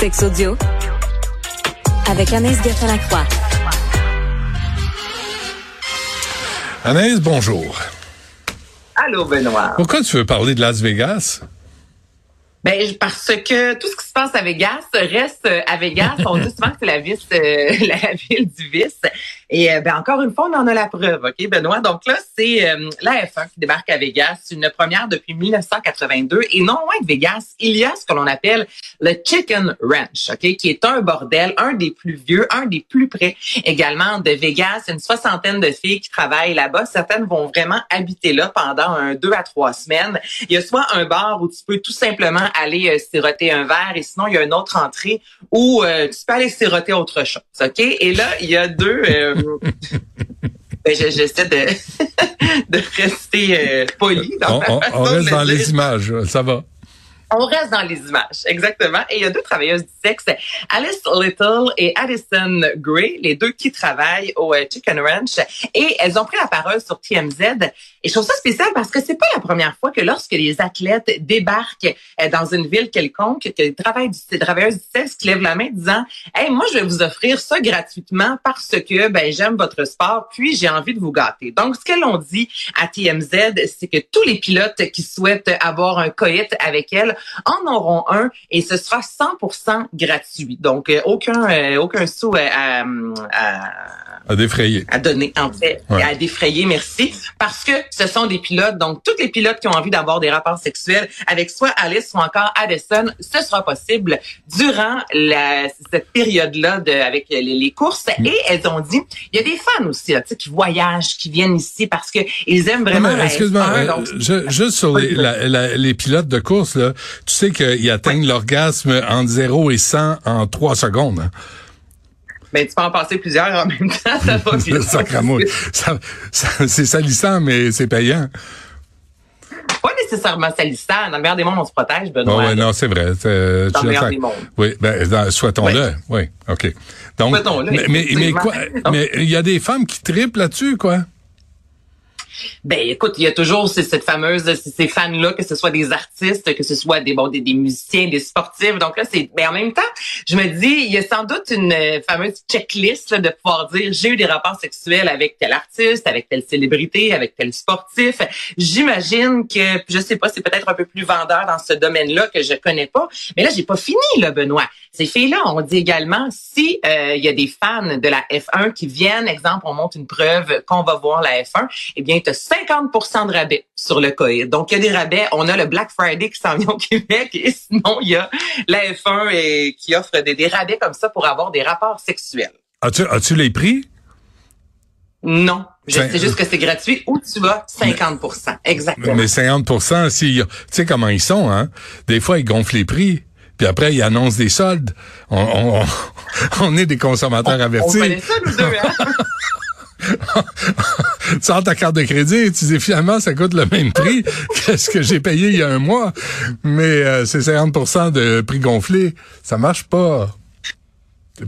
Sex audio avec Anaïs Gertin-Lacroix. Anaïs, bonjour. Allô, Benoît. Pourquoi tu veux parler de Las Vegas? Ben, parce que tout ce qui se passe à Vegas reste à Vegas. On dit souvent que c'est la, euh, la ville du vice. Et euh, ben, encore une fois, on en a la preuve, OK, Benoît? Donc là, c'est euh, la F1 qui débarque à Vegas, une première depuis 1982. Et non loin de Vegas, il y a ce que l'on appelle le Chicken Ranch, OK, qui est un bordel, un des plus vieux, un des plus près également de Vegas. Une soixantaine de filles qui travaillent là-bas. Certaines vont vraiment habiter là pendant un deux à trois semaines. Il y a soit un bar où tu peux tout simplement aller euh, siroter un verre et sinon il y a une autre entrée où euh, tu peux aller siroter autre chose. OK? Et là, il y a deux... Euh, ben, J'essaie de, de rester poli. Dans on, on reste dans les images, ça va. On reste dans les images, exactement. Et il y a deux travailleuses du sexe, Alice Little et Addison Gray, les deux qui travaillent au euh, Chicken Ranch. Et elles ont pris la parole sur TMZ. Et je trouve ça spécial parce que c'est pas la première fois que lorsque les athlètes débarquent euh, dans une ville quelconque, que les travailleuses du sexe lèvent la main disant, hey, moi, je vais vous offrir ça gratuitement parce que, ben, j'aime votre sport, puis j'ai envie de vous gâter. Donc, ce qu'elles ont dit à TMZ, c'est que tous les pilotes qui souhaitent avoir un coït avec elles en auront un et ce sera 100% gratuit. Donc, euh, aucun, euh, aucun sou à, à, à, défrayer. À donner, en fait, à défrayer, merci. Parce que ce sont des pilotes, donc tous les pilotes qui ont envie d'avoir des rapports sexuels avec soit Alice ou encore Addison, ce sera possible durant la, cette période-là de, avec les, les courses. Mm. Et elles ont dit, il y a des fans aussi là, qui voyagent, qui viennent ici parce que ils aiment vraiment. Excuse-moi, euh, juste sur les, la, les pilotes de course là, tu sais qu'ils atteignent l'orgasme entre 0 et 100 en 3 secondes. Hein? Ben, tu peux en passer plusieurs en même temps, ça va bien. ça, ça, c'est salissant, mais c'est payant. Pas nécessairement salissant. Dans le meilleur des mondes, on se protège, Benoît. Oh, ouais, non, c'est vrai. Dans le meilleur des mondes. Oui, ben, souhaitons-le. Oui, OK. Donc, souhaitons-le. Mais, mais, mais quoi? Mais il y a des femmes qui triplent là-dessus, quoi. Ben écoute, il y a toujours cette fameuse ces fans-là, que ce soit des artistes, que ce soit des bon des, musiciens, des sportifs. Donc là, c'est mais en même temps, je me dis, il y a sans doute une euh, fameuse checklist de pouvoir dire j'ai eu des rapports sexuels avec tel artiste, avec telle célébrité, avec tel sportif. J'imagine que je sais pas, c'est peut-être un peu plus vendeur dans ce domaine-là que je connais pas. Mais là, j'ai pas fini là, Benoît. Ces filles-là, on dit également si euh, il y a des fans de la F1 qui viennent, exemple, on monte une preuve qu'on va voir la F1, eh bien 50% de rabais sur le coït. Donc, il y a des rabais. On a le Black Friday qui s'en vient au Québec et sinon, il y a la F1 et, qui offre des, rabais comme ça pour avoir des rapports sexuels. As-tu as les prix? Non. Je sais juste que c'est gratuit ou tu vas? 50% Exactement. Mais 50 si, tu sais comment ils sont, hein? Des fois, ils gonflent les prix. Puis après, ils annoncent des soldes. On, on, est des consommateurs avertis. On connaît ça, nous deux, hein? tu sors ta carte de crédit et tu dis finalement ça coûte le même prix que ce que j'ai payé il y a un mois, mais euh, c'est 50% de prix gonflé. Ça marche pas.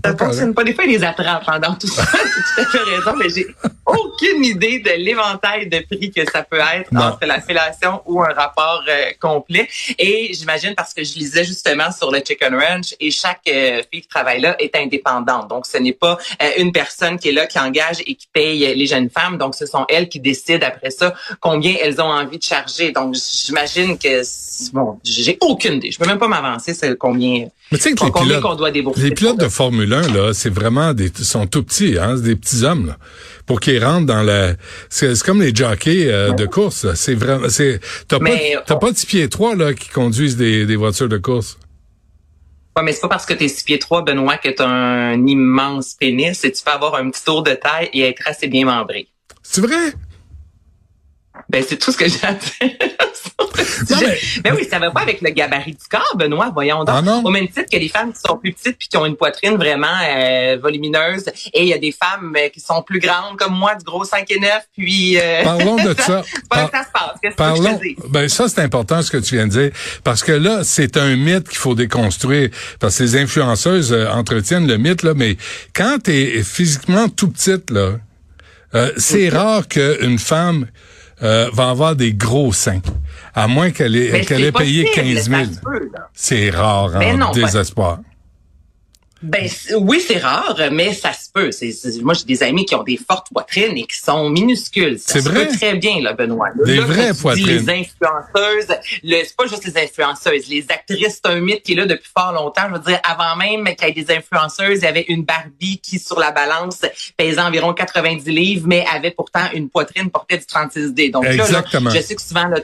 Ça fonctionne pas. Des fois, ils les attrapent pendant tout ça. tu as fait raison, mais j'ai aucune idée de l'éventail de prix que ça peut être entre la fellation ou un rapport euh, complet. Et j'imagine parce que je lisais justement sur le Chicken Ranch et chaque euh, fille qui travaille là est indépendante. Donc, ce n'est pas euh, une personne qui est là, qui engage et qui paye les jeunes femmes. Donc, ce sont elles qui décident après ça combien elles ont envie de charger. Donc, j'imagine que bon, j'ai aucune idée. Je peux même pas m'avancer c'est combien, Mais tu sais que combien qu'on doit débourser. Les pilotes de Formule 1, là, c'est vraiment des, sont tout petits, hein, c'est des petits hommes, là, pour qu'ils rentrent dans la, c'est comme les jockeys euh, de course, C'est vraiment, c'est, t'as pas, t'as pas de pieds trois, là, qui conduisent des, des voitures de course. Ouais, mais c'est pas parce que t'es six pieds trois, Benoît, que t'as un immense pénis et tu peux avoir un petit tour de taille et être assez bien membré. C'est vrai? Ben, c'est tout ce que j'ai à dire. mais... oui, ça va pas avec le gabarit du corps, Benoît, voyons donc. Ah Au même titre que les femmes qui sont plus petites puis qui ont une poitrine vraiment euh, volumineuse. Et il y a des femmes euh, qui sont plus grandes comme moi, du gros 5 et 9, puis... Euh... Parlons de ça. c'est pas que ça se passe. Qu'est-ce Parlons... que je Ben ça, c'est important ce que tu viens de dire. Parce que là, c'est un mythe qu'il faut déconstruire. Parce que les influenceuses euh, entretiennent le mythe, là. Mais quand tu es physiquement tout petite, là, c'est mm-hmm. rare qu'une femme euh, va avoir des gros seins. À moins qu'elle ait, qu'elle ait payé 15 000. C'est rare, en désespoir. Ben oui, c'est rare, mais ça se peut. C'est, moi, j'ai des amis qui ont des fortes poitrines et qui sont minuscules. C'est vrai. Peut très bien, là, Benoît. des vraies poitrines. les influenceuses, le, c'est pas juste les influenceuses, les actrices, c'est un mythe qui est là depuis fort longtemps. Je veux dire, avant même qu'il y ait des influenceuses, il y avait une Barbie qui, sur la balance, pesait environ 90 livres, mais avait pourtant une poitrine portée du 36D. Donc Exactement. là, je sais que souvent, là,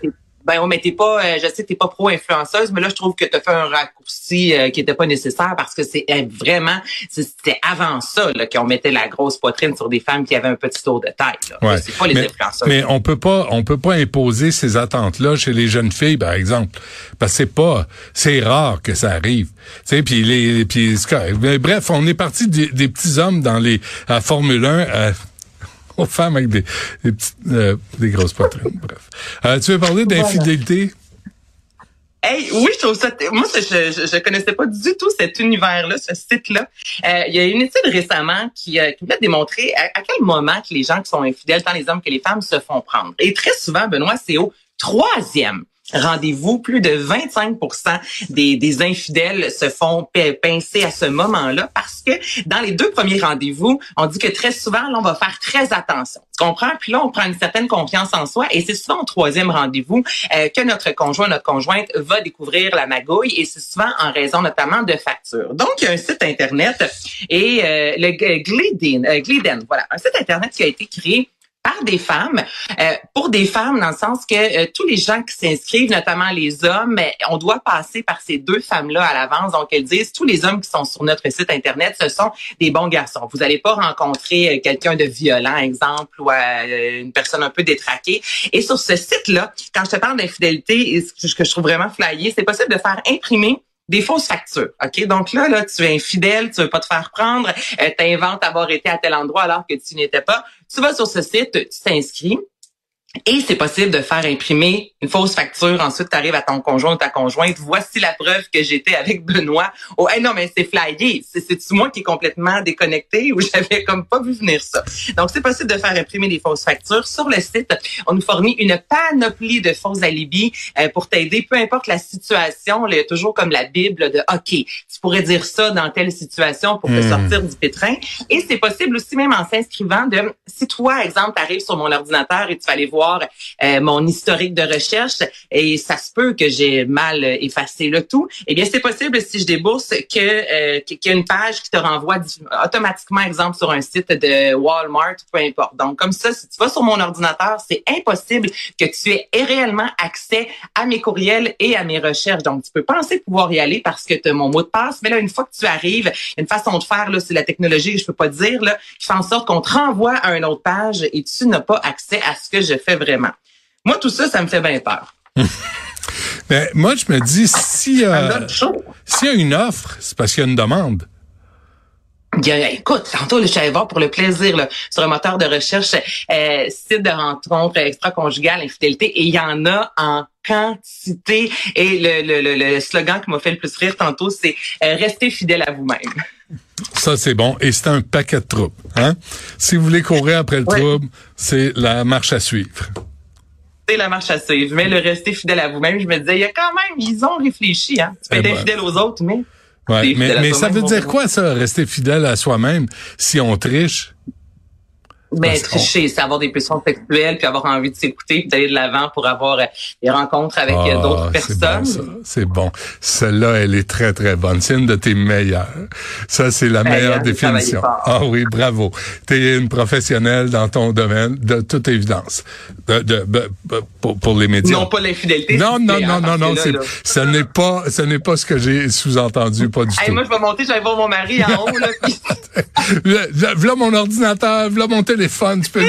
ben on mettait pas euh, je sais que t'es pas pro influenceuse mais là je trouve que tu as fait un raccourci euh, qui était pas nécessaire parce que c'est euh, vraiment c'était avant ça qu'on mettait la grosse poitrine sur des femmes qui avaient un petit tour de taille ouais. c'est pas les mais, influenceuses. mais on peut pas on peut pas imposer ces attentes là chez les jeunes filles par exemple. Parce que c'est pas c'est rare que ça arrive. Tu sais puis les puis bref on est parti des, des, petits hommes dans les à Formule 1 aux femmes avec des, des, petites, euh, des grosses poitrines. Bref. Euh, tu veux parler d'infidélité? Hey, oui, je trouve ça. Moi, je, je, je connaissais pas du tout cet univers-là, ce site-là. Euh, il y a une étude récemment qui, euh, qui voulait démontrer à, à, quel moment que les gens qui sont infidèles, tant les hommes que les femmes, se font prendre. Et très souvent, Benoît, c'est au troisième rendez-vous, plus de 25 des, des infidèles se font pincer à ce moment-là parce que dans les deux premiers rendez-vous, on dit que très souvent, là, on va faire très attention. Tu comprends? Puis là, on prend une certaine confiance en soi et c'est souvent au troisième rendez-vous euh, que notre conjoint, notre conjointe va découvrir la magouille et c'est souvent en raison notamment de factures. Donc, il y a un site Internet et euh, le Gliden, euh, Gliden, voilà, un site Internet qui a été créé par des femmes, euh, pour des femmes dans le sens que euh, tous les gens qui s'inscrivent, notamment les hommes, ben, on doit passer par ces deux femmes-là à l'avance. Donc elles disent tous les hommes qui sont sur notre site internet, ce sont des bons garçons. Vous n'allez pas rencontrer euh, quelqu'un de violent, exemple, ou une personne un peu détraquée. Et sur ce site-là, quand je te parle d'infidélité, ce que je trouve vraiment flyé, c'est possible de faire imprimer des fausses factures. OK? Donc là, là, tu es infidèle, tu veux pas te faire prendre, euh, tu inventes avoir été à tel endroit alors que tu n'étais pas. Tu vas sur ce site, tu t'inscris et c'est possible de faire imprimer une fausse facture. Ensuite, tu arrives à ton conjoint ou ta conjointe. Voici la preuve que j'étais avec Benoît. Oh, hey, non, mais c'est flyé. C'est moi qui est complètement déconnecté ou j'avais comme pas vu venir ça? Donc, c'est possible de faire imprimer des fausses factures. Sur le site, on nous fournit une panoplie de fausses alibis euh, pour t'aider. Peu importe la situation, il y a toujours comme la Bible de OK, tu pourrais dire ça dans telle situation pour te hmm. sortir du pétrin. Et c'est possible aussi même en s'inscrivant de si toi, exemple, tu arrives sur mon ordinateur et tu vas aller voir euh, mon historique de recherche et ça se peut que j'ai mal effacé le tout, eh bien c'est possible si je débourse que euh, qu'il y a une page qui te renvoie automatiquement exemple sur un site de Walmart, peu importe. Donc comme ça, si tu vas sur mon ordinateur, c'est impossible que tu aies réellement accès à mes courriels et à mes recherches. Donc tu peux penser pouvoir y aller parce que tu as mon mot de passe, mais là une fois que tu arrives, une façon de faire là, c'est la technologie, je peux pas dire là, qui fait en sorte qu'on te renvoie à une autre page et tu n'as pas accès à ce que je fais vraiment. Moi, tout ça, ça me fait bien peur. Mais moi, je me dis, si euh, s'il y a une offre, c'est parce qu'il y a une demande. écoute, tantôt, je suis allée voir pour le plaisir là, sur un moteur de recherche euh, site de rencontre extra-conjugale, infidélité, et il y en a en quantité. Et le, le, le, slogan qui m'a fait le plus rire tantôt, c'est euh, Restez fidèle à vous-même ». Ça, c'est bon. Et c'est un paquet de troubles. Hein? Si vous voulez courir après le trouble, c'est la marche à suivre c'est la marche à suivre, mais le rester fidèle à vous-même, je me disais, il y a quand même, ils ont réfléchi, hein. Tu peux eh être ben. infidèle aux autres, mais. Ouais, mais, mais ça veut dire quoi, ça, rester fidèle à soi-même, si on triche? Ben, tricher, c'est avoir des pulsions sexuelles, puis avoir envie de s'écouter, puis d'aller de l'avant pour avoir euh, des rencontres avec euh, ah, d'autres personnes. C'est bon. Celle-là, elle est très, très bonne. C'est une de tes meilleures. Ça, c'est la meilleure hein, définition. Ah oui, bravo. Tu es une professionnelle dans ton domaine, de toute évidence. De, de, pour, pour, les médias. Non, pas l'infidélité. Non, non, non, non, non. ce n'est pas, ce n'est pas ce que j'ai sous-entendu, pas du tout. Moi, je vais monter, je vais voir mon mari en haut, là. voilà mon ordinateur, voilà mon téléphone, tu peux